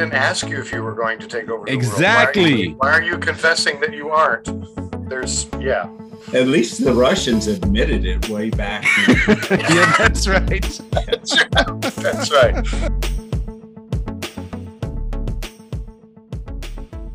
didn't ask you if you were going to take over. The exactly. World. Why, are you, why are you confessing that you aren't? There's yeah. At least the Russians admitted it way back. yeah, that's right. that's right. That's right.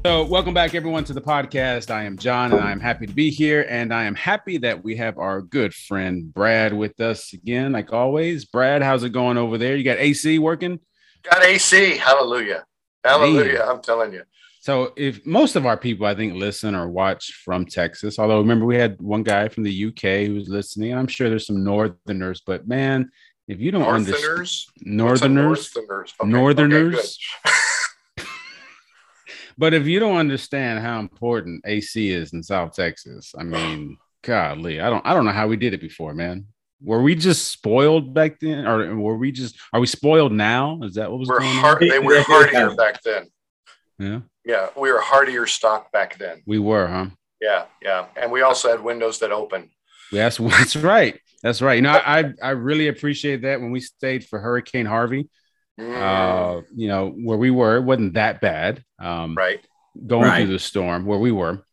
So, welcome back, everyone, to the podcast. I am John, and I am happy to be here. And I am happy that we have our good friend Brad with us again, like always. Brad, how's it going over there? You got AC working? Got AC. Hallelujah. Hallelujah. Man. I'm telling you. So, if most of our people, I think, listen or watch from Texas, although remember we had one guy from the UK who was listening, I'm sure there's some Northerners, but man, if you don't Northerners? understand Northerners, Northerners, okay. Northerners. Okay, but if you don't understand how important AC is in South Texas, I mean, golly, I don't I don't know how we did it before, man. Were we just spoiled back then, or were we just are we spoiled now? Is that what was we're going hard, on? They were hardier back then. Yeah, yeah, we were hardier stock back then. We were, huh? Yeah, yeah, and we also had windows that open. Yes, that's right. That's right. You know, I I really appreciate that when we stayed for Hurricane Harvey. Mm. Uh, you know, where we were, it wasn't that bad. Um, right. Going right. through the storm where we were.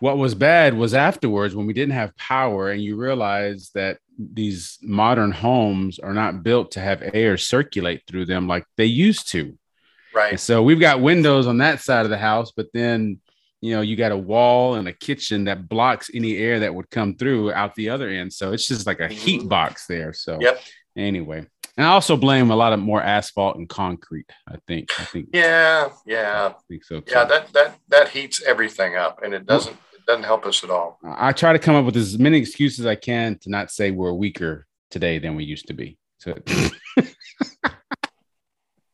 What was bad was afterwards when we didn't have power and you realize that these modern homes are not built to have air circulate through them like they used to. Right. And so we've got windows on that side of the house, but then you know you got a wall and a kitchen that blocks any air that would come through out the other end. So it's just like a heat Mm-hmm. box there. So Yep. anyway, and I also blame a lot of more asphalt and concrete. I think. I think. Yeah, yeah, I think so. Too. yeah. That that that heats everything up, and it doesn't it doesn't help us at all. I try to come up with as many excuses as I can to not say we're weaker today than we used to be. So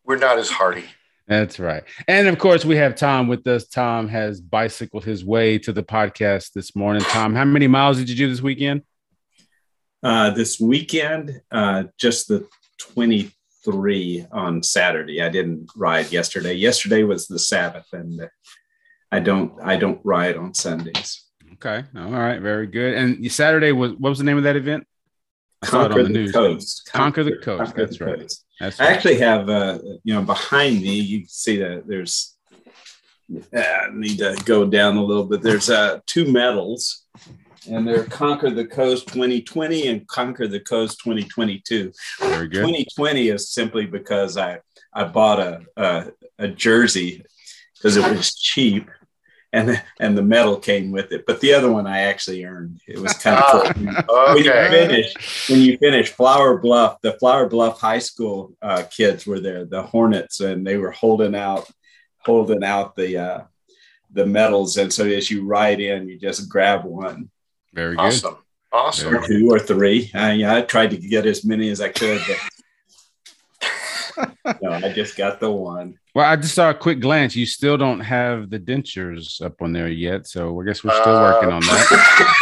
We're not as hardy. that's right. And of course, we have Tom with us. Tom has bicycled his way to the podcast this morning. Tom, how many miles did you do this weekend? Uh, this weekend, uh, just the 23 on Saturday. I didn't ride yesterday. Yesterday was the Sabbath, and I don't I don't ride on Sundays. Okay. All right. Very good. And Saturday was what was the name of that event? I saw it Conquer on the the coast. Conquer the coast. Conquer That's the right. coast. That's I actually have, uh, you know, behind me, you can see that there's, uh, I need to go down a little bit. There's uh, two medals, and they're Conquer the Coast 2020 and Conquer the Coast 2022. Very good. 2020 is simply because I, I bought a, a, a jersey because it was cheap. And, and the medal came with it, but the other one I actually earned. It was kind of cool. When you finish, when you finish Flour Bluff, the Flour Bluff High School uh, kids were there, the Hornets, and they were holding out, holding out the uh, the medals. And so as you ride in, you just grab one Very good. Awesome. Awesome. or two or three. Uh, yeah, I tried to get as many as I could, but no, I just got the one. Well, I just saw a quick glance. You still don't have the dentures up on there yet, so I guess we're still Uh, working on that.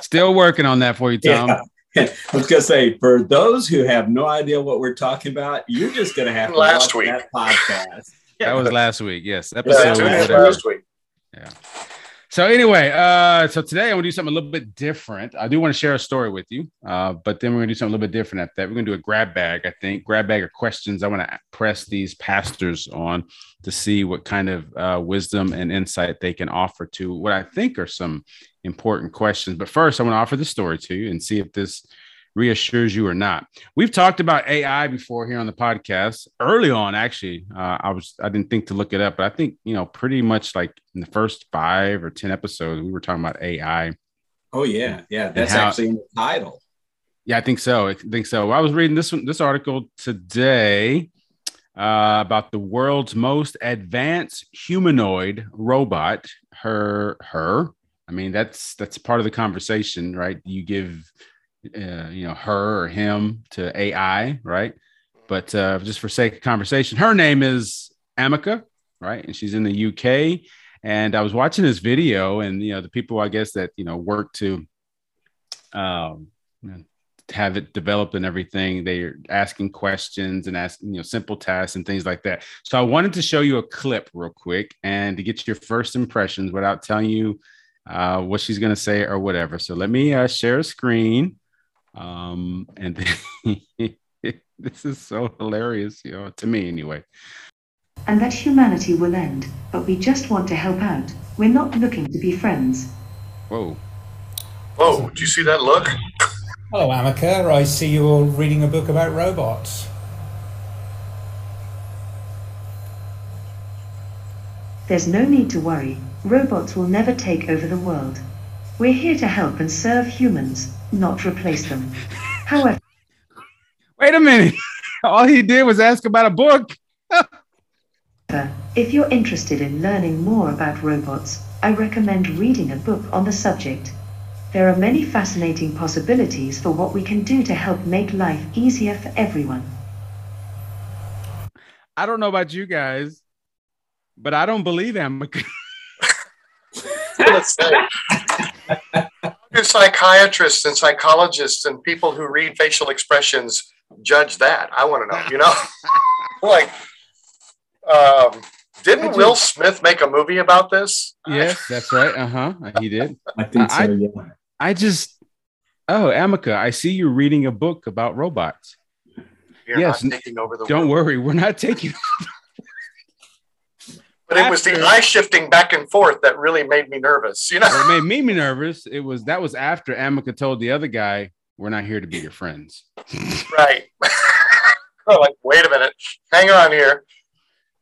still working on that for you, Tom. Yeah. I was gonna say, for those who have no idea what we're talking about, you're just gonna have to Last watch week. that podcast. That was last week. Yes, Yeah, episode. tune in whatever. last week. So anyway, uh, so today I'm gonna do something a little bit different. I do want to share a story with you, uh, but then we're gonna do something a little bit different after that. We're gonna do a grab bag, I think, grab bag of questions. I want to press these pastors on to see what kind of uh, wisdom and insight they can offer to what I think are some important questions. But first, I want to offer the story to you and see if this reassures you or not. We've talked about AI before here on the podcast. Early on, actually, uh, I was I didn't think to look it up, but I think you know pretty much like in the first five or ten episodes, we were talking about AI. Oh yeah, yeah. That's how- actually in the title. Yeah, I think so. I think so. I was reading this one, this article today uh, about the world's most advanced humanoid robot. Her, her. I mean, that's that's part of the conversation, right? You give, uh, you know, her or him to AI, right? But uh, just for sake of conversation, her name is Ameca, right? And she's in the UK. And I was watching this video, and you know, the people I guess that you know work to um, have it developed and everything. They're asking questions and asking, you know, simple tasks and things like that. So I wanted to show you a clip real quick and to get your first impressions without telling you uh, what she's going to say or whatever. So let me uh, share a screen. Um, and then this is so hilarious, you know, to me anyway. And that humanity will end, but we just want to help out. We're not looking to be friends. Whoa. Whoa, do you see that look? Hello, Ameca. I see you're reading a book about robots. There's no need to worry. Robots will never take over the world. We're here to help and serve humans, not replace them. However, Wait a minute. All he did was ask about a book. if you're interested in learning more about robots, I recommend reading a book on the subject. There are many fascinating possibilities for what we can do to help make life easier for everyone. I don't know about you guys, but I don't believe Ameca. Let's say. Do psychiatrists and psychologists and people who read facial expressions judge that? I want to know. You know, like, um, didn't Will Smith make a movie about this? yes, that's right. Uh huh. He did. I think so. I- yeah. I just, oh, Ameca, I see you reading a book about robots. You're Yes, not taking over the Don't world. worry, we're not taking. But it was the eye shifting back and forth that really made me nervous. You know, it made me nervous. It was that was after Ameca told the other guy, "We're not here to be your friends." right? Like, wait a minute, hang on here,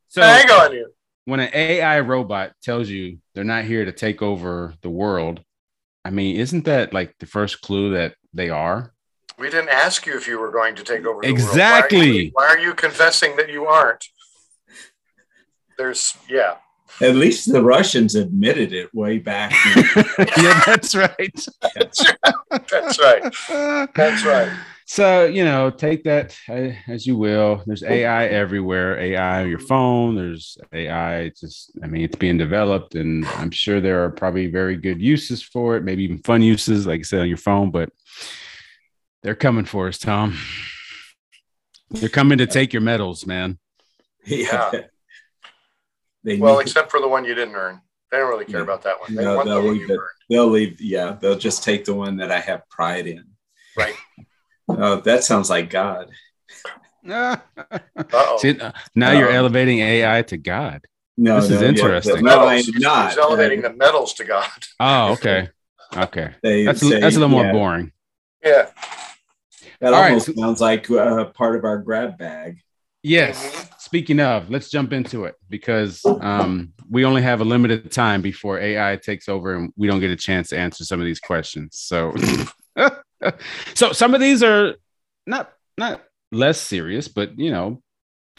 So hang on here. when an AI robot tells you they're not here to take over the world, I mean, isn't that like the first clue that they are? We didn't ask you if you were going to take over the Exactly. world. Why are, you, why are you confessing that you aren't? There's, yeah. At least the Russians admitted it way back. yeah, that's right. That's right. That's right. So, you know, take that uh, as you will. There's AI everywhere, AI on your phone. There's AI, it's just, I mean, it's being developed, and I'm sure there are probably very good uses for it, maybe even fun uses, like I said, on your phone, but they're coming for us, Tom. They're coming to take your medals, man. yeah. They Well, need- except for the one you didn't earn. They don't really care Yeah. about that one. They No, want the they'll one leave you it. earned. they'll leave. Yeah, they'll just take the one that I have pride in. Right. Oh, that sounds like God. Uh-oh. Uh, now you're Um, elevating AI to God. No, This is no, yeah, interesting. no, I'm not. He's elevating the medals to God. Oh, okay. Okay. They That's, say- that's a little more boring. Yeah. That All right, almost so- sounds like uh, part of our grab bag. Yes. Speaking of, let's jump into it because um, we only have a limited time before AI takes over and we don't get a chance to answer some of these questions. So, so some of these are not not less serious, but you know,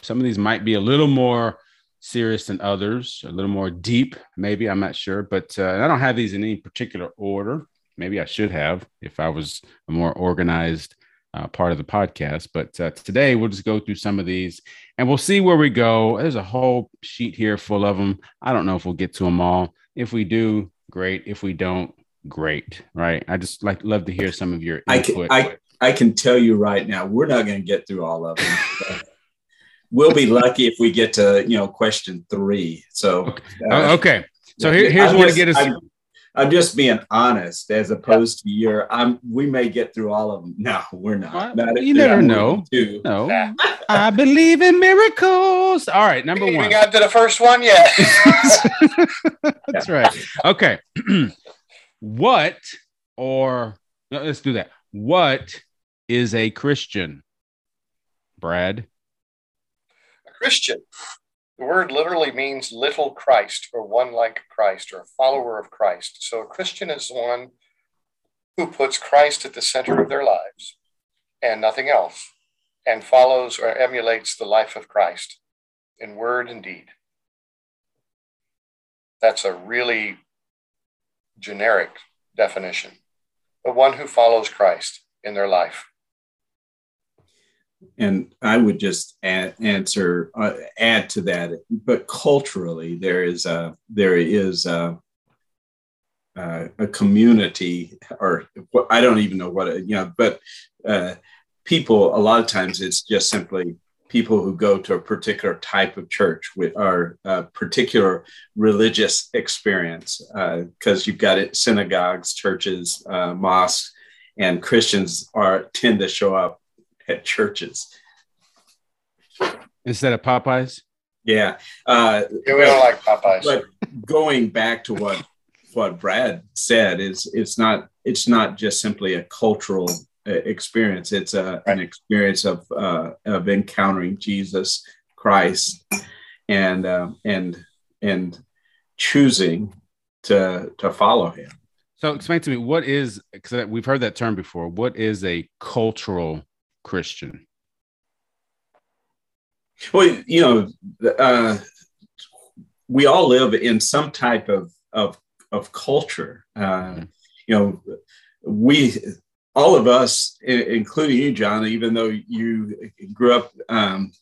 some of these might be a little more serious than others, a little more deep, maybe. I'm not sure, but uh, I don't have these in any particular order. Maybe I should have if I was a more organized uh, part of the podcast. But uh, today we'll just go through some of these and we'll see where we go. There's a whole sheet here full of them. I don't know if we'll get to them all. If we do, great. If we don't, great. Right. I just like love to hear some of your I input. can, I, I can tell you right now, we're not going to get through all of them. we'll be lucky if we get to you know question three. So, uh, okay. So here, here's one to get us. I'm, I'm just being honest, as opposed to your. I'm. We may get through all of them. No, we're not. Well, Not you never know. than No, I believe in miracles. All right, number We one. got to the first one yet. That's right. Okay. what or no, let's do that. What is a Christian? Brad. a Christian. The word literally means little Christ or one like Christ or a follower of Christ. So a Christian is one who puts Christ at the center of their lives and nothing else and follows or emulates the life of Christ in word and deed. That's a really generic definition, but one who follows Christ in their life. And I would just add, answer uh, add to that. But culturally, there is a there is a, uh, a community, or I don't even know what you know, but uh, people. A lot of times, it's just simply people who go to a particular type of church with a particular religious experience, because you've got it synagogues, churches, uh, mosques, and Christians are tend to show up at churches. instead of Popeyes. Yeah. Uh, Yeah, we don't like Popeyes. but going back to what what Brad said is it's not it's not just simply a cultural uh, experience. It's a, an experience of uh, of encountering Jesus Christ and uh, and and choosing to to follow Him. So explain to me what is because we've heard that term before. What is a cultural Christian? Well, you know, uh, we all live in some type of of of culture. Uh, you know, we all of us, including you, John, even though you grew up um,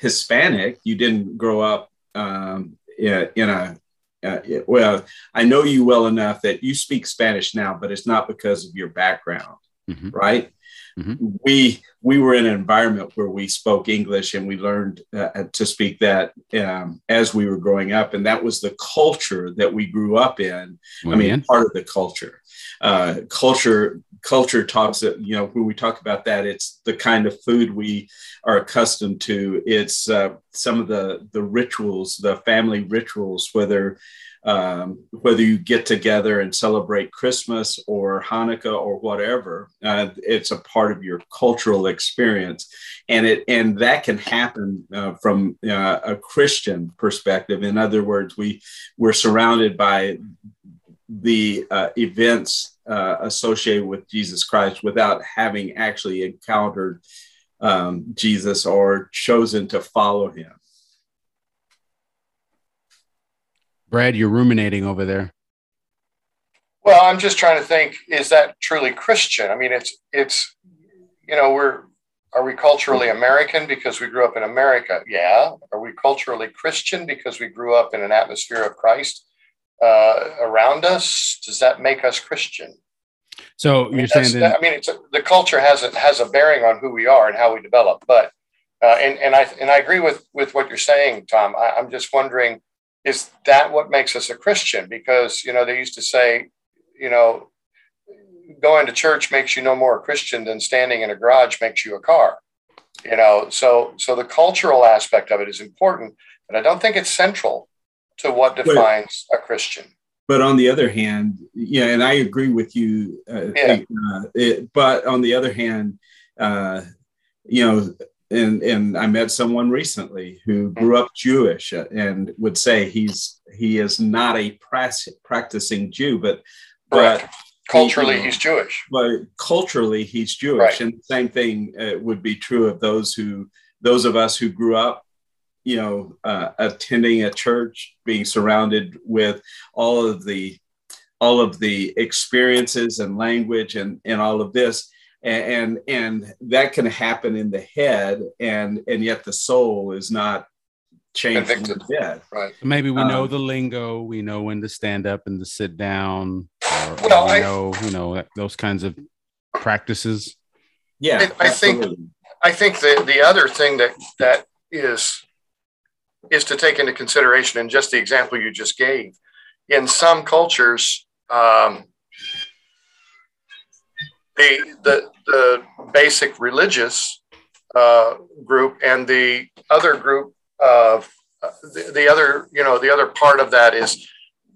Hispanic, you didn't grow up um, in, in a uh, well. I know you well enough that you speak Spanish now, but it's not because of your background, Mhm. right? Mhm. We we were in an environment where we spoke English and we learned uh, to speak that um, as we were growing up, and that was the culture that we grew up in. I mean, Amen. part of the culture. Uh, culture culture talks. uh, You know, when we talk about that, it's the kind of food we are accustomed to. It's uh, some of the the rituals, the family rituals, whether um, whether you get together and celebrate Christmas or Hanukkah or whatever, uh, it's a part of your cultural experience, and it and that can happen uh, from uh, a Christian perspective. In other words, we we're surrounded by the uh, events uh, associated with Jesus Christ without having actually encountered um, Jesus or chosen to follow him. Brad, you're ruminating over there. Well, I'm just trying to think: is that truly Christian? I mean, it's it's you know we're are we culturally American because we grew up in America? Yeah. Are we culturally Christian because we grew up in an atmosphere of Christ uh, around us? Does that make us Christian? So I mean, you're saying that's- that I mean, it's a, the culture has a, has a bearing on who we are and how we develop. But uh, and and I and I agree with with what you're saying, Tom. I, I'm just wondering, is that what makes us a Christian? Because you know they used to say, you know, going to church makes you no more a Christian than standing in a garage makes you a car. You know, so so the cultural aspect of it is important, but I don't think it's central to what defines a Christian. But on the other hand, yeah, and I agree with you. Uh, Yeah. uh, it, but on the other hand, uh, you know, and and I met someone recently who grew up Jewish uh, and would say he's he is not a prac- practicing Jew, but but. Culturally, he's Jewish. but culturally he's Jewish, Right. and the same thing uh, would be true of those who those of us who grew up, you know, uh, attending a church, being surrounded with all of the all of the experiences and language and and all of this, and and, and that can happen in the head, and and yet the soul is not changed from Convicted. dead. Right. maybe we know um, the lingo, we know when to stand up and to sit down, or, or Well, we I- know you know those kinds of practices. Yeah, I- I think- I think the the other thing that that is is to take into consideration in just the example you just gave. In some cultures, um, the the the basic religious uh, group and the other group of uh, the, the other you know the other part of that is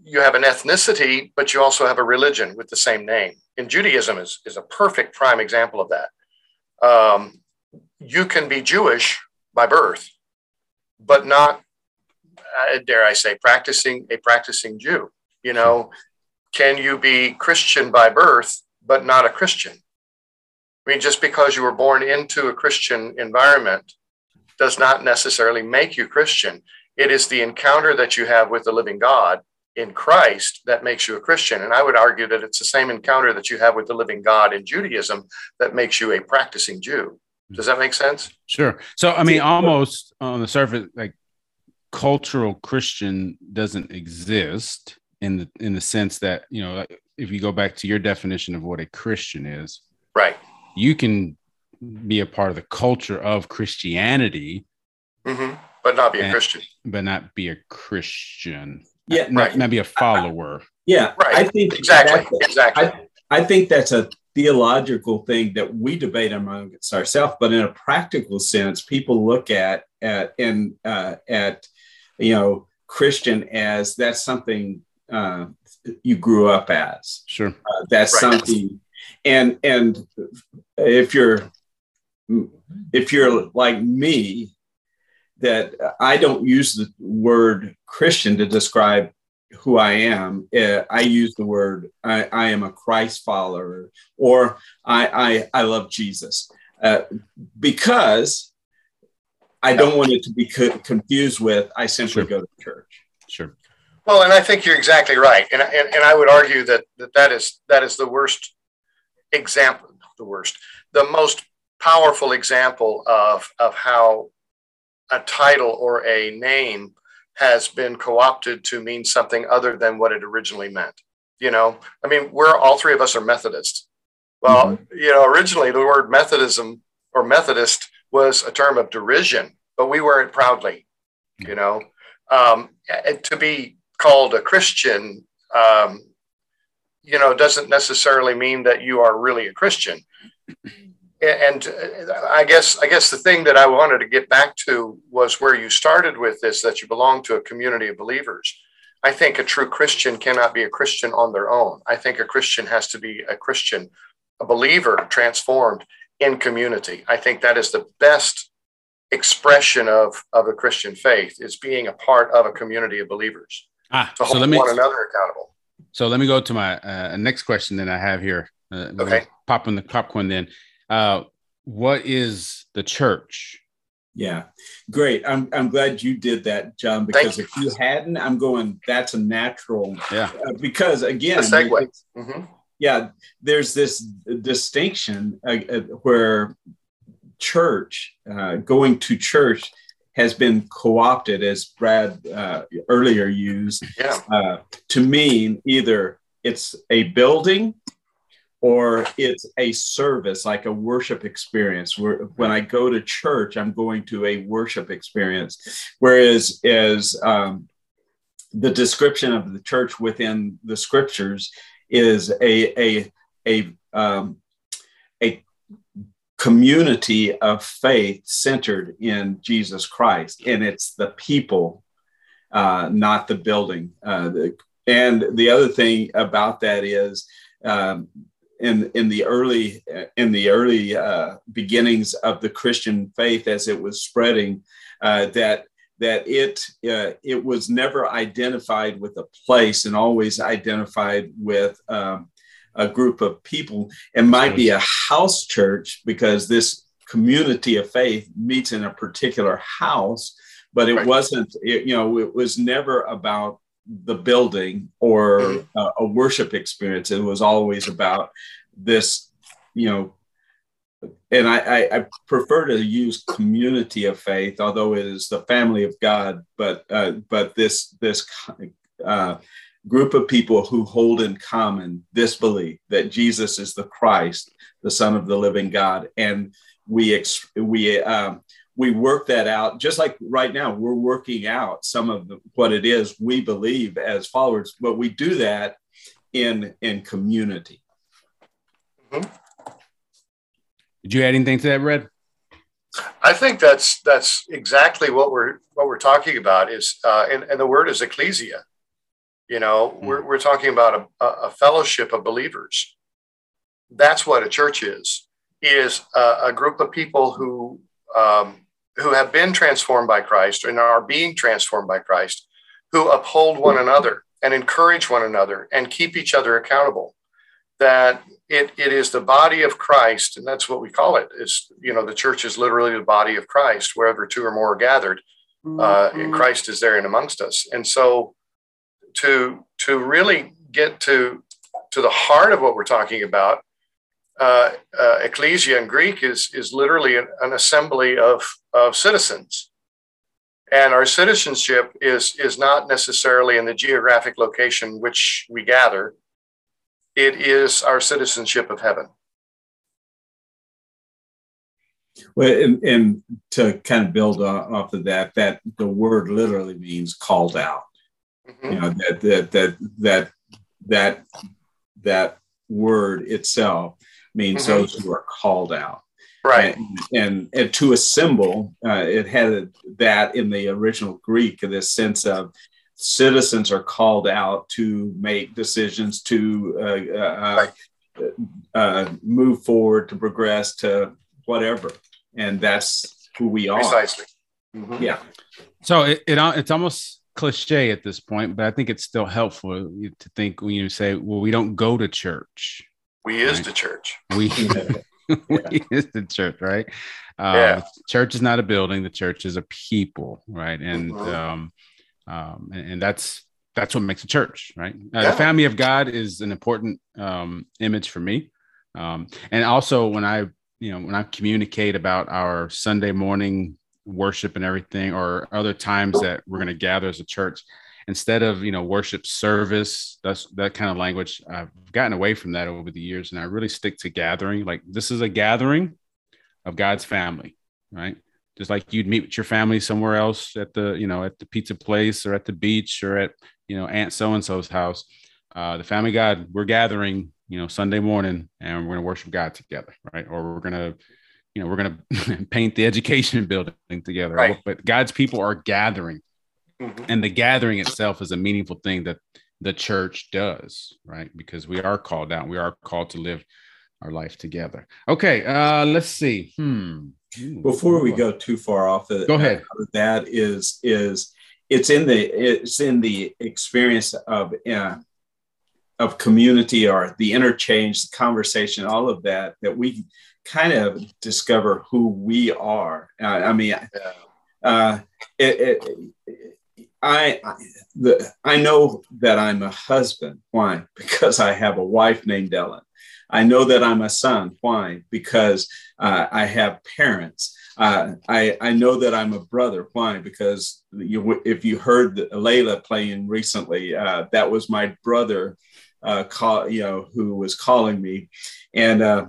you have an ethnicity, but you also have a religion with the same name. And Judaism is is a perfect prime example of that. Um, you can be Jewish by birth, but not, uh, dare I say, practicing a practicing Jew. You know, can you be Christian by birth, but not a Christian? I mean, just because you were born into a Christian environment does not necessarily make you Christian. It is the encounter that you have with the living God in Christ that makes you a Christian. And I would argue that it's the same encounter that you have with the living God in Judaism that makes you a practicing Jew. Does that make sense? Sure. So I mean, almost on the surface, like cultural Christian doesn't exist in the in the sense that you know, if you go back to your definition of what a Christian is, Right. you can be a part of the culture of Christianity, hmm But not be a And- Christian. but not be a Christian. Yeah, not, right. not be a follower. yeah, Right. I think Exactly. that's- Exactly. I think that's a theological thing that we debate amongst ourselves, but in a practical sense, people look at at and uh, at you know Christian as that's something uh, you grew up as. Sure, uh, that's right. something, and and if you're if you're like me, that I don't use the word Christian to describe who I am. Uh, I use the word I, I, am a Christ follower or I, I, I love Jesus uh, because I don't want it to be co- confused with I simply sure. go to church. Sure. Well, and I think you're exactly right, and, and, and I would argue that, that that is that is the worst example, the worst, the most powerful example of of how a title or a name has been co-opted to mean something other than what it originally meant. You know, I mean, we're all three of us are Methodists. Well, mm-hmm. you know, originally the word Methodism or Methodist was a term of derision, but we wear it proudly. You know, um, to be called a Christian, um, you know, doesn't necessarily mean that you are really a Christian and uh, I guess I guess the thing that I wanted to get back to was where you started with this that you belong to a community of believers. I think a true Christian cannot be a Christian on their own. I think a Christian has to be a Christian, a believer transformed in community. I think that is the best expression of, of a Christian faith is being a part of a community of believers. Ah, to hold so let me, one another accountable. So let me go to my uh, next question that I have here. Uh, okay. Pop in the popcorn then. Uh, what is the church? Yeah, great. I'm I'm glad you did that, John. Because if you hadn't, I'm going. That's a natural. Yeah. Uh, because again, a segue. Mm-hmm. Yeah, there's this distinction uh, uh, where church, uh, going to church, has been co-opted, as Brad uh, earlier used, yeah. Uh, to mean either it's a building or it's a service like a worship experience. Where when i go to church i'm going to a worship experience. Whereas as um, the description of the church within the scriptures is a a a um, a community of faith centered in jesus christ. And it's the people uh, not the building. Uh, the, and the other thing about that is um, in in the early in the early uh, beginnings of the Christian faith as it was spreading uh, that that it uh, it was never identified with a place and always identified with um, a group of people and might be a house church because this community of faith meets in a particular house but it right. wasn't it, you know it was never about the building or mm-hmm. a, worship experience. It was always about this, you know, and I, I, I, prefer to use community of faith, although it is the family of God. But uh, but this this uh, group of people who hold in common this belief that Jesus is the Christ, the Son of the Living God, and we ex- we um, we work that out. Just like right now we're working out some of the, what it is we believe as followers but we do that in in community. Mm-hmm. did you add anything to that red? I think that's that's exactly what we're what we're talking about is uh, and, and the word is ecclesia. You know mm-hmm. we're, we're talking about a, a fellowship of believers. That's what a church is is a, a group of people who um, who have been transformed by Christ and are being transformed by Christ, who uphold one another and encourage one another and keep each other accountable. That it, it is the body of Christ, and that's what we call it. Is you know the church is literally the body of Christ, wherever two or more are gathered, uh, and Christ is there and amongst us. And so, to to really get to to the heart of what we're talking about, uh, uh, ecclesia in Greek is, is literally an, an, assembly of, of citizens. And our citizenship is, is not necessarily in the geographic location which we gather, it is our citizenship of heaven. Well, and, and to kind of build off of that, that the word literally means called out. Mm-hmm. You know that that that that that that word itself means Mhm. those who are called out. Right. And, and, and to assemble, uh, it had that in the original Greek, this sense of citizens are called out to make decisions, to uh, uh, uh, move forward, to progress, to whatever. And that's who we are. Precisely. Mhm. Yeah. So it, it it's almost cliche at this point, but I think it's still helpful to think when you say, "Well, we don't go to church. We is the church. We, we is the church, right? Uh, Yeah. Church is not a building. The church is a people, right? And Mhm. um, um, and, and that's that's what makes a church, right? Uh, Yeah. The family of God is an important um, image for me, um, and also when I you know when I communicate about our Sunday morning worship and everything, or other times that we're going to gather as a church, instead of you know worship service, that's that kind of language. I've gotten away from that over the years, and I really stick to gathering. Like this is a gathering of God's family, right? Just like you'd meet with your family somewhere else at the you know at the pizza place or at the beach or at you know Aunt so and so's house. Uh, the family God, we're gathering, you know, Sunday morning, and we're going to worship God together, right? Or we're going to you know, we're going to paint the education building together. Right. But God's people are gathering, Mhm. and the gathering itself is a meaningful thing that the church does, right? Because we are called out, we are called to live our life together. Okay, uh, let's see. Hmm. Ooh. Before we go too far off of Go ahead. of that is is it's in the it's in the experience of uh, of community or the interchange, the conversation, all of that that we kind of discover who we are. Uh, I mean, uh, it, it, I, I, the, I know that I'm a husband. Why? Because I have a wife named Ellen. I know that I'm a son. Why? Because uh, I have parents. Uh, I, I know that I'm a brother. Why? Because you, if you heard Layla playing recently, uh, that was my brother, uh, call, you know, who was calling me, and uh,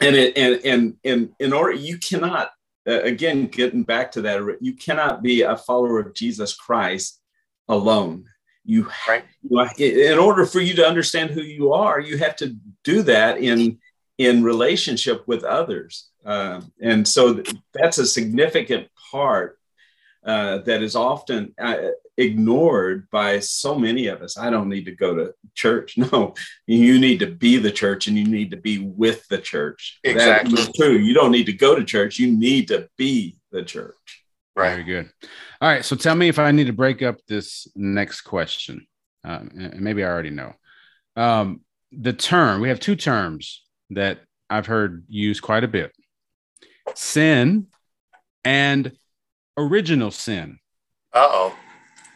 and it, and and and in order you cannot again getting back to that you cannot be a follower of jesus christ alone you, Right. in order for you to understand who you are you have to do that in in relationship with others uh, and so that's a significant part uh, that is often uh, ignored by so many of us. I don't need to go to church. No, you need to be the church and you need to be with the church. Exactly. is true. You don't need to go to church. You need to be the church. Very Right. good. All right. So tell me if I need to break up this next question. Um, and maybe I already know. Um, the term, we have two terms that I've heard used quite a bit sin and original sin. Uh oh.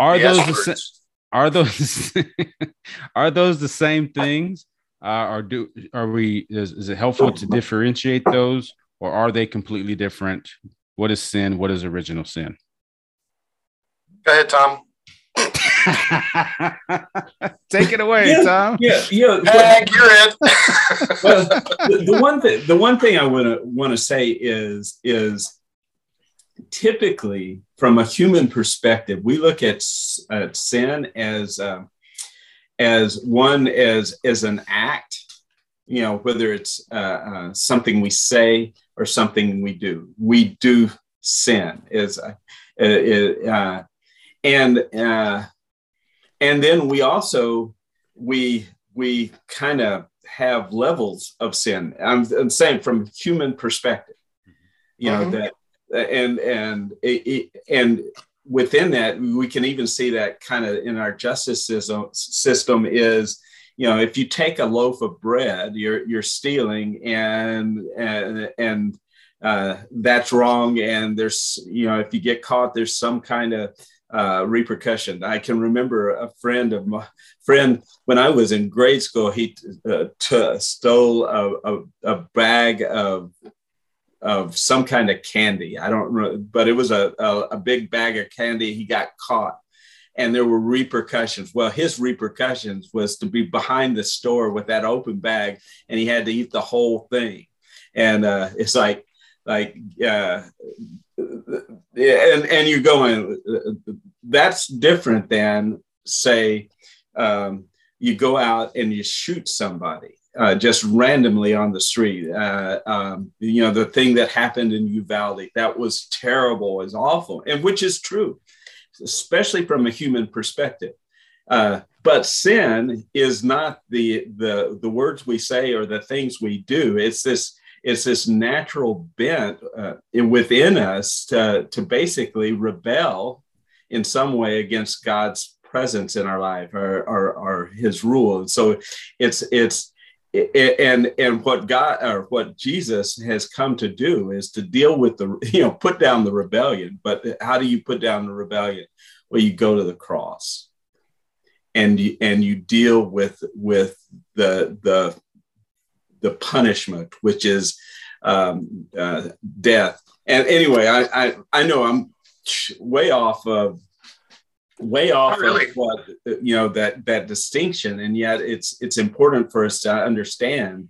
Are Yes, those the, sa- are those are those the same things? Uh, or do are we is, is it helpful to differentiate those or are they completely different? What is sin? What is original sin? Go ahead, Tom. Take it away, Yeah. Tom. Yeah, yeah. Heck, you're it. well, the, the one thing the one thing I want to want to say is is typically from a human perspective, we look at, at sin as uh, as one as as an act, you know, whether it's uh, uh, something we say or something we do. We do sin is uh, uh, uh, and uh, and then we also we we kind of have levels of sin. I'm, I'm saying from human perspective, you know Mhm. that, and and and within that, we can even see that kind of in our justice system. System is, you know, if you take a loaf of bread, you're you're stealing, and and and uh, that's wrong. And there's, you know, if you get caught, there's some kind of uh, repercussion. I can remember a friend of my friend when I was in grade school. He uh, t- stole a, a, a bag of of some kind of candy. I don't know, but it was a, a, a big bag of candy. He got caught. And there were repercussions. Well, his repercussions was to be behind the store with that open bag, and he had to eat the whole thing. And uh, it's like, like, uh, and and you're going that's different than say um, you go out and you shoot somebody uh, just randomly on the street. Uh, um, you know, the thing that happened in Uvalde, that was terrible, is awful, and which is true, especially from a human perspective. Uh, but sin is not the, the, the words we say or the things we do. It's this, it's this natural bent uh, within us to, to basically rebel in some way against God's presence in our life or, or, or his rule. So it's, it's, and and what God or what Jesus has come to do is to deal with the you know put down the rebellion. But how do you put down the rebellion? Well, you go to the cross, and you, and you deal with with the the the punishment, which is um, uh, death. And anyway, I, I I know I'm way off of way off really. of what you know that that distinction and yet it's it's important for us to understand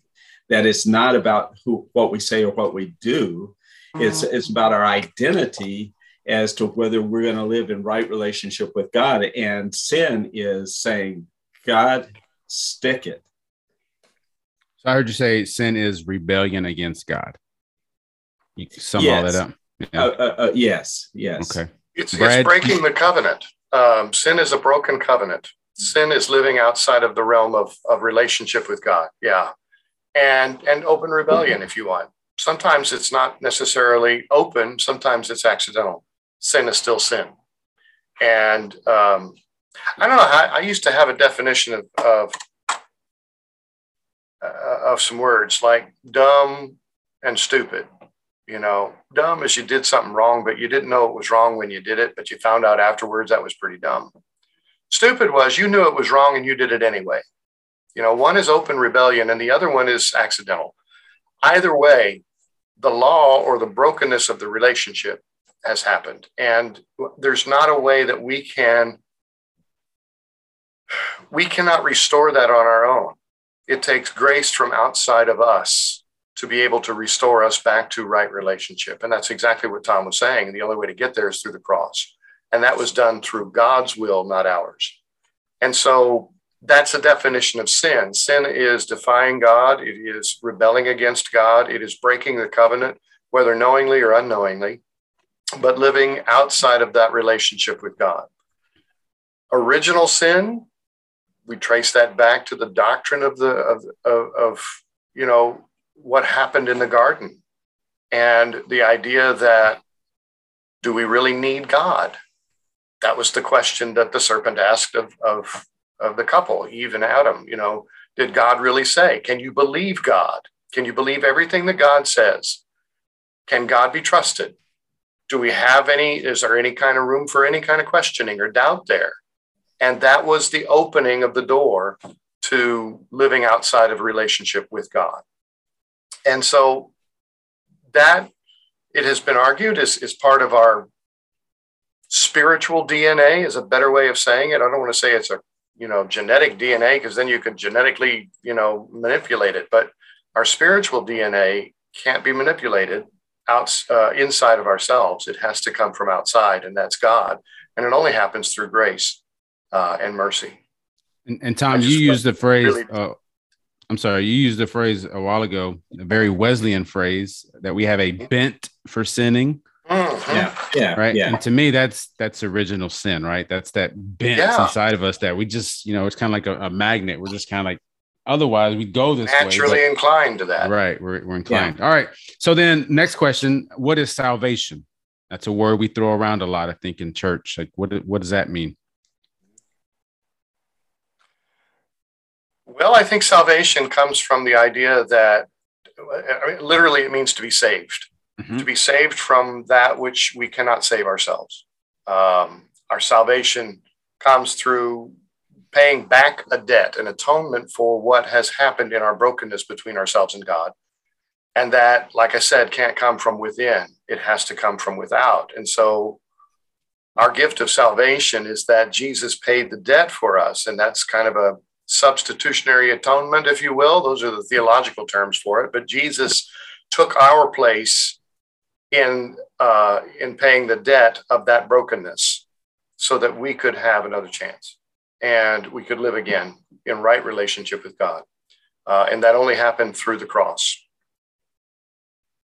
that it's not about who what we say or what we do mm-hmm. it's it's about our identity as to whether we're going to live in right relationship with god and sin is saying god stick it so i heard you say sin is rebellion against god you sum yes. all that up yeah. uh, uh, uh, yes yes okay it's, it's breaking the covenant um, sin is a broken covenant. Sin is living outside of the realm of, of relationship with God. Yeah. And, and open rebellion, if you want. Sometimes it's not necessarily open, sometimes it's accidental. Sin is still sin. And um, I don't know, I, I, used to have a definition of, of, uh, of some words like dumb and stupid. You know, dumb is you did something wrong, but you didn't know it was wrong when you did it, but you found out afterwards that was pretty dumb. Stupid was you knew it was wrong and you did it anyway. You know, one is open rebellion and the other one is accidental. Either way, the law or the brokenness of the relationship has happened. And there's not a way that we can we cannot restore that on our own. It takes grace from outside of us to be able to restore us back to right relationship. And that's exactly what Tom was saying. The only way to get there is through the cross. And that was done through God's will, not ours. And so that's a definition of sin. Sin is defying God, it is rebelling against God, it is breaking the covenant, whether knowingly or unknowingly, but living outside of that relationship with God. Original sin, we trace that back to the doctrine of the of, of, of you know what happened in the garden and the idea that do we really need God? That was the question that the serpent asked of, of, of the couple, Eve and Adam. You know, did God really say? Can you believe God? Can you believe everything that God says? Can God be trusted? Do we have any, is there any kind of room for any kind of questioning or doubt there? And that was the opening of the door to living outside of relationship with God. And so that it has been argued is, is part of our spiritual DNA is a better way of saying it. I don't want to say it's a you know genetic DNA because then you could genetically you know manipulate it. But our spiritual DNA can't be manipulated out uh, inside of ourselves. It has to come from outside, and that's God. And it only happens through grace uh, and mercy. And, and Tom, you used the phrase really, uh, I'm sorry, you used the phrase a while ago, a very Wesleyan phrase that we have a bent for sinning. Mm-hmm. Yeah, yeah, right. Yeah. And to me, that's that's original sin, right? That's that bent yeah. inside of us that we just, you know, it's kind of like a, a magnet. We're just kind of like, otherwise we go this naturally way, inclined to that. Right, we're, we're inclined. Yeah. All right. So then, next question: What is salvation? That's a word we throw around a lot, I think, in church. Like, what what does that mean? Well, I think salvation comes from the idea that I mean, literally it means to be saved, mm-hmm. to be saved from that which we cannot save ourselves. Um, our salvation comes through paying back a debt, an atonement for what has happened in our brokenness between ourselves and God. And that, like I said, can't come from within, it has to come from without. And so our gift of salvation is that Jesus paid the debt for us. And that's kind of a substitutionary atonement, if you will. Those are the theological terms for it. But Jesus took our place in uh, in paying the debt of that brokenness, so that we could have another chance and we could live again in right relationship with God. uh, and that only happened through the cross.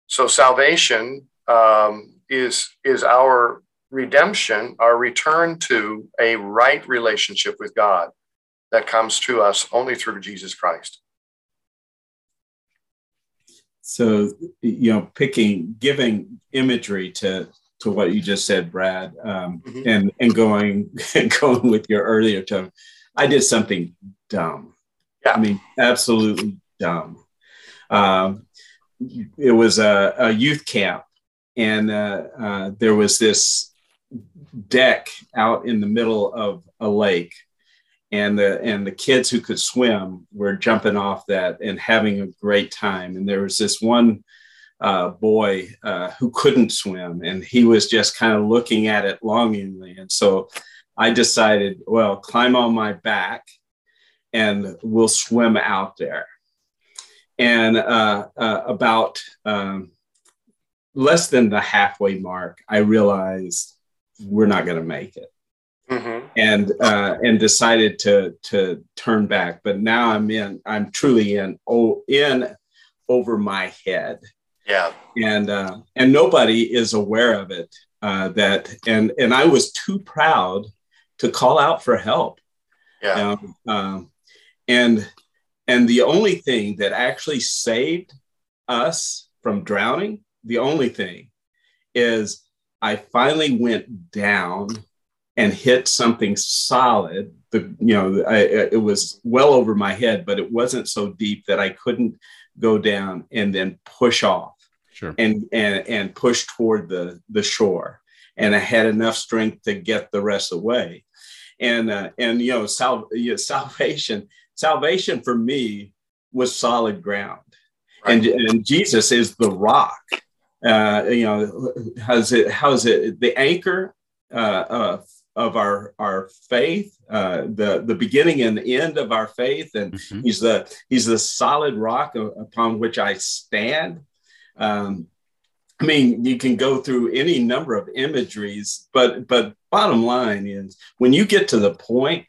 So salvation um, is is our redemption, our return to a right relationship with God that comes to us only through Jesus Christ. So you know, picking giving imagery to to what you just said, Brad, um, mm-hmm. and and going going with your earlier tone, I did something dumb. Yeah. I mean, absolutely dumb. Um, it was a, a, youth camp, and uh, uh, there was this deck out in the middle of a lake, and the and the kids who could swim were jumping off that and having a great time. And there was this one uh, boy uh, who couldn't swim, and he was just kind of looking at it longingly. And so I decided, well, climb on my back, and we'll swim out there. And uh, uh about um, less than the halfway mark, I realized we're not going to make it. Mm-hmm. and uh, and decided to to turn back. But now I'm in. I'm truly in. Oh, in over my head, yeah. And uh, and nobody is aware of it. Uh, that and and I was too proud to call out for help. Yeah. Um, um, and and the only thing that actually saved us from drowning, the only thing, is I finally went down and hit something solid. The you know I, it was well over my head, but it wasn't so deep that I couldn't go down and then push off sure. and, and, and push toward the, the shore. And I had enough strength to get the rest away. And, uh, and you know, sal- you know, salvation, salvation for me was solid ground. Right. And, and Jesus is the rock. Uh, you know, how's it, how's it, the anchor uh, uh, of our our faith, uh, the the beginning and the end of our faith, and mm-hmm. he's the he's the solid rock upon which I stand. Um, I mean, you can go through any number of imageries, but but bottom line is when you get to the point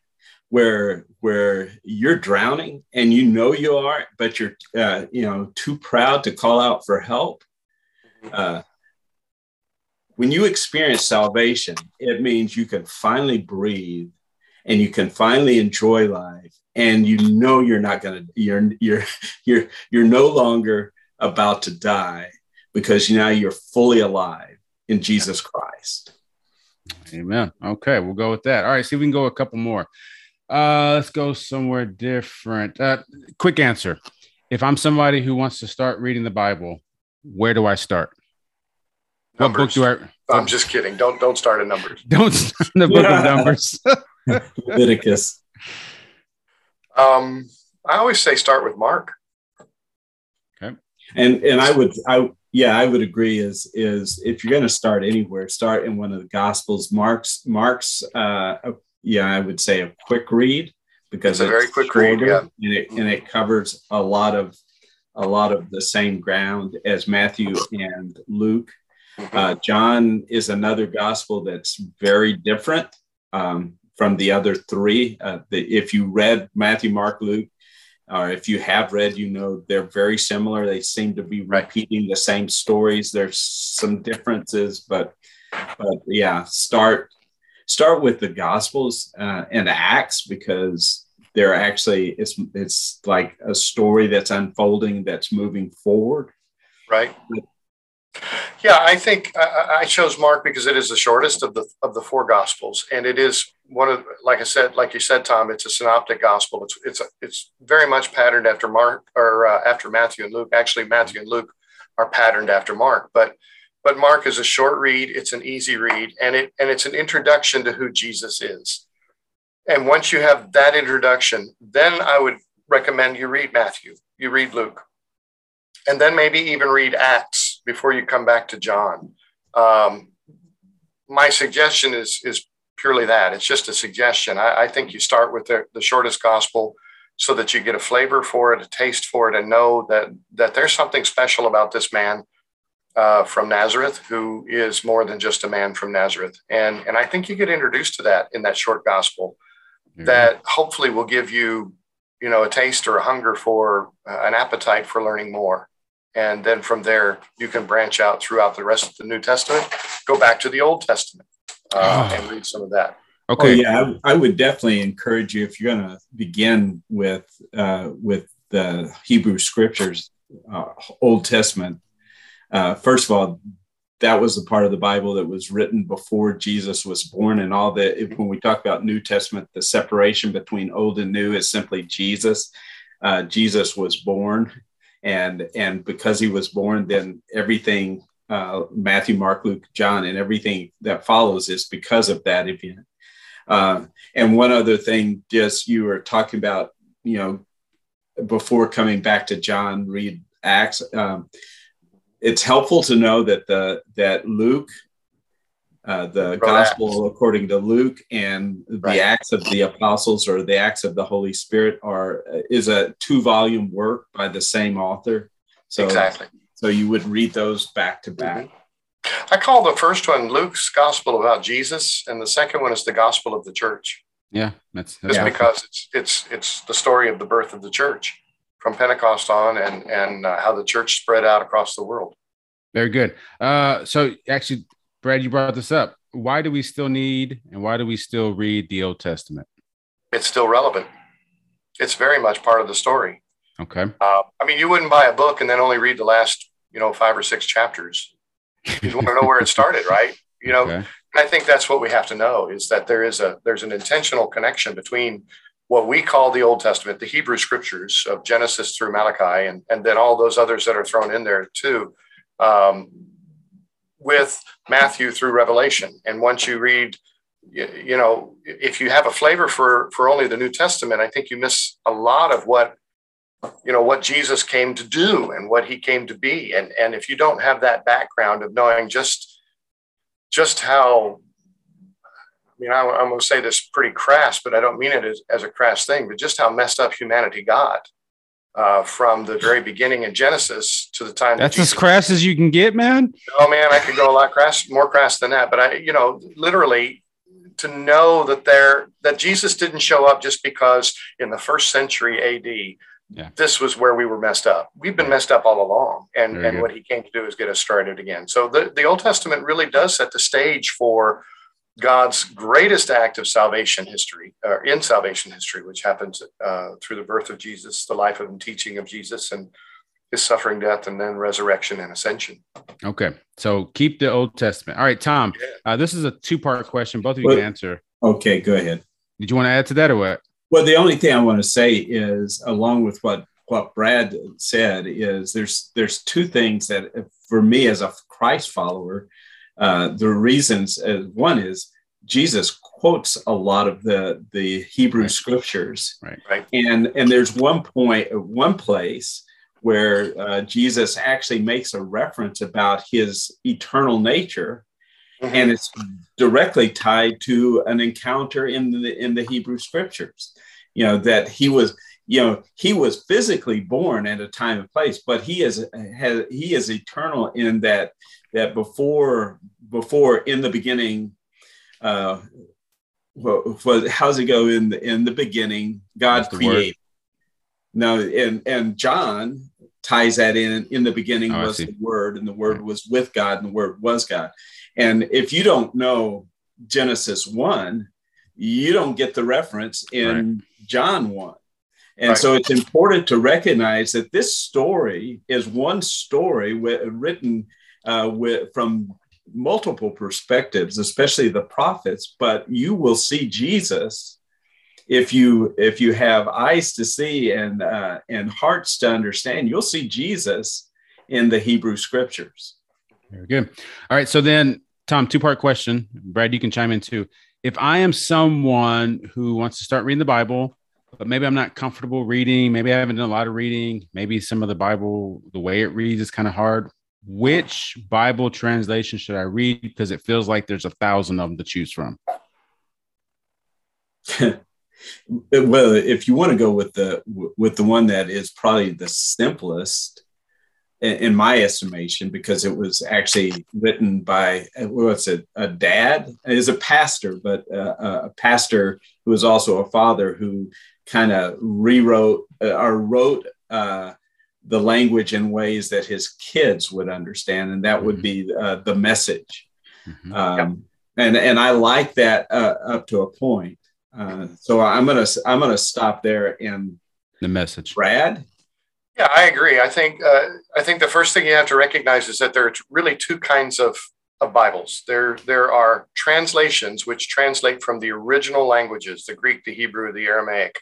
where where you're drowning and you know you are, but you're uh, you know too proud to call out for help. Uh, when you experience salvation, it means you can finally breathe and you can finally enjoy life, and you know you're not gonna you're you're you're you're no longer about to die because now you're fully alive in Jesus Christ. Amen. Okay, we'll go with that. All right, see if we can go a couple more. Uh, let's go somewhere different. Uh, quick answer. If I'm somebody who wants to start reading the Bible, where do I start? Numbers. What book do I? I'm just kidding. Don't don't start in numbers. Don't start in the book of Numbers. Leviticus. Um, I always say start with Mark Okay. and and i would i yeah i would agree is is if you're going to start anywhere start in one of the gospels mark's mark's uh yeah i would say a quick read because it's, a very quick read yeah. and it, and it covers a lot of a lot of the same ground as matthew and luke. Uh, john is another gospel that's very different um, from the other three uh, the, if you read matthew mark luke or if you have read, you know they're very similar. They seem to be repeating the same stories. There's some differences, but but yeah, start start with the Gospels uh, and Acts because they're actually it's it's like a story that's unfolding that's moving forward. Right. Yeah, I think I, I chose Mark because it is the shortest of the of the four Gospels, and it is one of like I said, like you said, Tom, it's a synoptic gospel. It's it's a, it's very much patterned after Mark or uh, after Matthew and Luke. Actually, Matthew and Luke are patterned after Mark, but but Mark is a short read. It's an easy read, and it and it's an introduction to who Jesus is. And once you have that introduction, then I would recommend you read Matthew, you read Luke, and then maybe even read Acts before you come back to John. Um, my suggestion is is purely that. It's just a suggestion. I, I think you start with the, the shortest gospel so that you get a flavor for it, a taste for it, and know that that there's something special about this man uh, from Nazareth who is more than just a man from Nazareth. And and I think you get introduced to that in that short gospel mm-hmm. that hopefully will give you you know, a taste or a hunger for uh, an appetite for learning more. And then from there, you can branch out throughout the rest of the New Testament, go back to the Old Testament uh, oh. and read some of that. Okay. Oh, yeah, I, I, would definitely encourage you if you're going to begin with uh, with the Hebrew Scriptures, uh, Old Testament. Uh, first of all, that was the part of the Bible that was written before Jesus was born, and all that. When we talk about New Testament, the separation between Old and New is simply Jesus. Uh, Jesus was born, and and because he was born, then everything uh, Matthew, Mark, Luke, John, and everything that follows is because of that event. Uh, and one other thing, just you were talking about, you know, before coming back to John, read Acts. Um, it's helpful to know that the that Luke, uh, the Gospel Acts. according to Luke, and the right. Acts of the Apostles or the Acts of the Holy Spirit are is a two volume work by the same author. So exactly. So you would read those back to back. Mm-hmm. I call the first one Luke's Gospel about Jesus, and the second one is the Gospel of the Church. Yeah, that's, that's just because it's it's it's the story of the birth of the church from Pentecost on, and and uh, how the church spread out across the world. Very good. Uh, so actually, Brad, you brought this up. Why do we still need and why do we still read the Old Testament? It's still relevant. It's very much part of the story. Okay. Uh, I mean, you wouldn't buy a book and then only read the last, you know, five or six chapters. You want to know where it started, right? You know, okay. I think that's what we have to know is that there is a there's an intentional connection between what we call the Old Testament, the Hebrew scriptures of Genesis through Malachi, and, and then all those others that are thrown in there too, um, with Matthew through Revelation. And once you read, you, you, know, if you have a flavor for for only the New Testament, I think you miss a lot of what you know what Jesus came to do and what he came to be. And and if you don't have that background of knowing just just how I mean, I, am going to say this pretty crass, but I don't mean it as, as a crass thing, but just how messed up humanity got uh, from the very beginning in Genesis to the time. That's that as crass as you can get, man. Oh man, I could go a lot crass, more crass than that. But I, you know, literally to know that there that Jesus didn't show up just because in the first century AD. Yeah. This was where we were messed up. We've been messed up all along, and and what he came to do is get us started again. So the the Old Testament really does set the stage for God's greatest act of salvation history, or in salvation history, which happens uh, through the birth of Jesus, the life and teaching of Jesus, and his suffering, death, and then resurrection and ascension. Okay, so keep the Old Testament. All right, Tom, yeah. uh, this is a two-part question. Both of you well, can answer. Okay, go ahead. Did you want to add to that, or what? Well, the only thing I want to say is, along with what what Brad said, is there's there's two things that, for me as a Christ follower, uh, the reasons uh, one is Jesus quotes a lot of the the Hebrew right. scriptures, right. right? And and there's one point, one place where uh, Jesus actually makes a reference about his eternal nature, mm-hmm. and it's directly tied to an encounter in the in the Hebrew scriptures. You know that he was you know he was physically born at a time and place but he is has, he is eternal in that that before before in the beginning uh well, well how's it go in the in the beginning? God created. No and and john ties that in in the beginning oh, was the word and the word was with god and the word was god. And if you don't know genesis 1 you don't get the reference in right. john 1 and right. so it's important to recognize that this story is one story written uh, with, from multiple perspectives, especially the prophets. But you will see Jesus if you if you have eyes to see and uh, and hearts to understand. You'll see Jesus in the Hebrew Scriptures. Very good. All right. So then, Tom, two part question. Brad, you can chime in too. If I am someone who wants to start reading the Bible, but maybe I'm not comfortable reading, maybe I haven't done a lot of reading, maybe some of the Bible, the way it reads is kind of hard which Bible translation should I read? Because it feels like there's a thousand of them to choose from. well, if you want to go with the with the one that is probably the simplest, in my estimation, because it was actually written by what's it, a dad is a pastor, but a, a pastor who is also a father who kind of rewrote uh, or wrote uh, the language in ways that his kids would understand, and that would be uh, the message. Mm-hmm. Um, and and I like that uh, up to a point. Uh, so I'm gonna I'm gonna stop there in the message. Brad. Yeah, I agree. I think uh, I think the first thing you have to recognize is that there are really two kinds of, of Bibles. There there are translations which translate from the original languages, the Greek, the Hebrew, the Aramaic,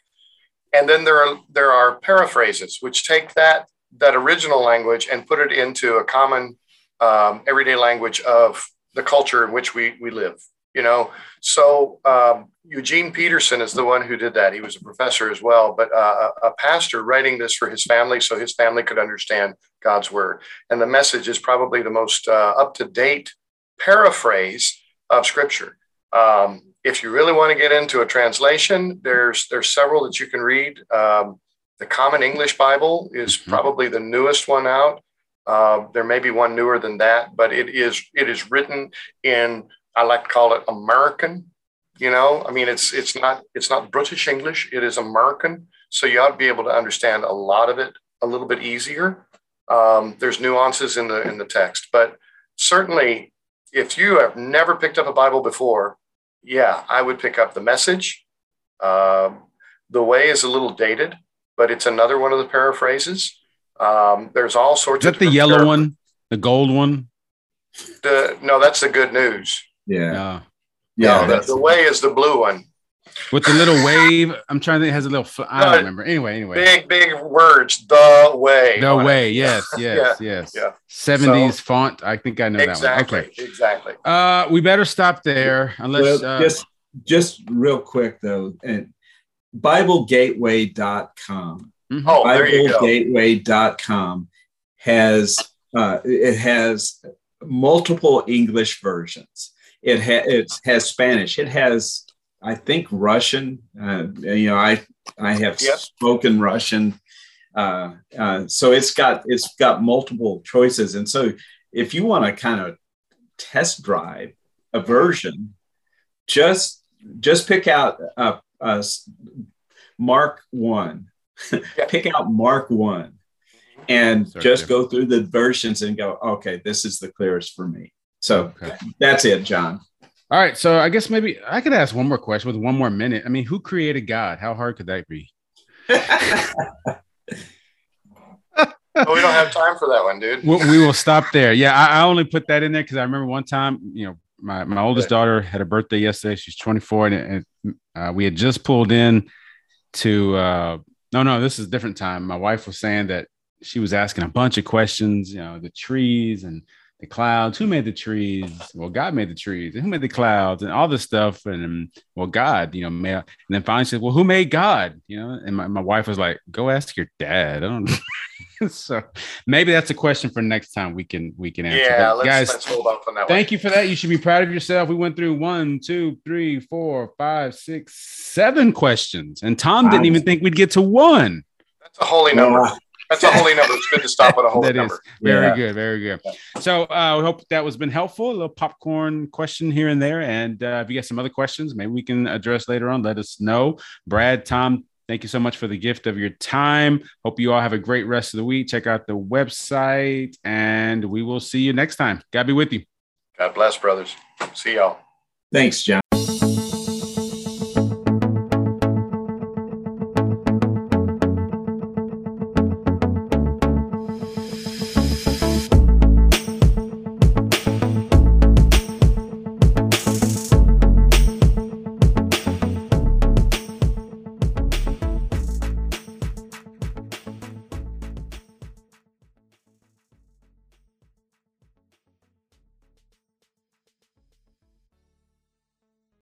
and then there are there are paraphrases which take that that original language and put it into a common um, everyday language of the culture in which we we live. You know, so um, Eugene Peterson is the one who did that. He was a professor as well, but uh, a pastor writing this for his family so his family could understand God's word. And the message is probably the most uh, up to date paraphrase of Scripture. Um, if you really want to get into a translation, there's there's several that you can read. Um, the Common English Bible is mm-hmm. probably the newest one out. Uh, there may be one newer than that, but it is it is written in I like to call it American. You know, I mean, it's it's not it's not British English. It is American, so you ought to be able to understand a lot of it a little bit easier. Um, there's nuances in the in the text, but certainly, if you have never picked up a Bible before, yeah, I would pick up the message. Um, the way is a little dated, but it's another one of the paraphrases. Um, there's all sorts. Is that the yellow one, the gold one? The no, that's the good news. Yeah. yeah. No, the, the way is the blue one. With the little wave, I'm trying to think. It has a little. Fl- I don't remember. Anyway, anyway. Big, big words. The way. The way. It. Yes, yes, yeah, yes. Yeah. 70s so, font. I think I know exactly, that one. Okay. Exactly. Uh, we better stop there. Unless well, uh, just just real quick though, and BibleGateway.com. Mm-hmm. Oh, BibleGateway.com has uh, it has multiple English versions. It, ha- it has Spanish. It has, I think, Russian. Uh, you know, I I have yep. spoken Russian, uh, uh, so it's got it's got multiple choices. And so, if you want to kind of test drive a version, just just pick out a, Uh, a Mark one. pick out Mark one mm-hmm. and Sorry, just go through the versions and go, okay, this is the clearest for me. So okay. that's it, John. All right. So I guess maybe I could ask one more question with one more minute. I mean, who created God? How hard could that be? well, we don't have time for that one, dude. we, we will stop there. Yeah, I, I only put that in there because I remember one time, you know, my, my oldest daughter had a birthday yesterday. She's 24, and, and uh, we had just pulled in to. Uh, no, no, this is a different time. My wife was saying that she was asking a bunch of questions, you know, the trees and the clouds. Who made the trees? Well, God made the trees. And who made the clouds and all this stuff? And um, well, God, you know, made, and then finally she said, well, who made God? You know, and my, my wife was like, go ask your dad. I don't know. so maybe that's a question for next time we can we can answer. Yeah, let's, guys, let's hold up on that. Thank one. you for that. You should be proud of yourself. We went through one, two, three, four, five, six, seven questions, and Tom didn't even think we'd get to one. That's a holy number. That's a holy number. It's good to stop at a holy that number. Is. Very yeah. good. Very good. So uh, we hope that was been helpful. A little popcorn question here and there. And uh, if you got some other questions, maybe we can address later on. Let us know. Brad, Tom, thank you so much for the gift of your time. Hope you all have a great rest of the week. Check out the website, and we will see you next time. God be with you. God bless, brothers. See y'all. Thanks, John.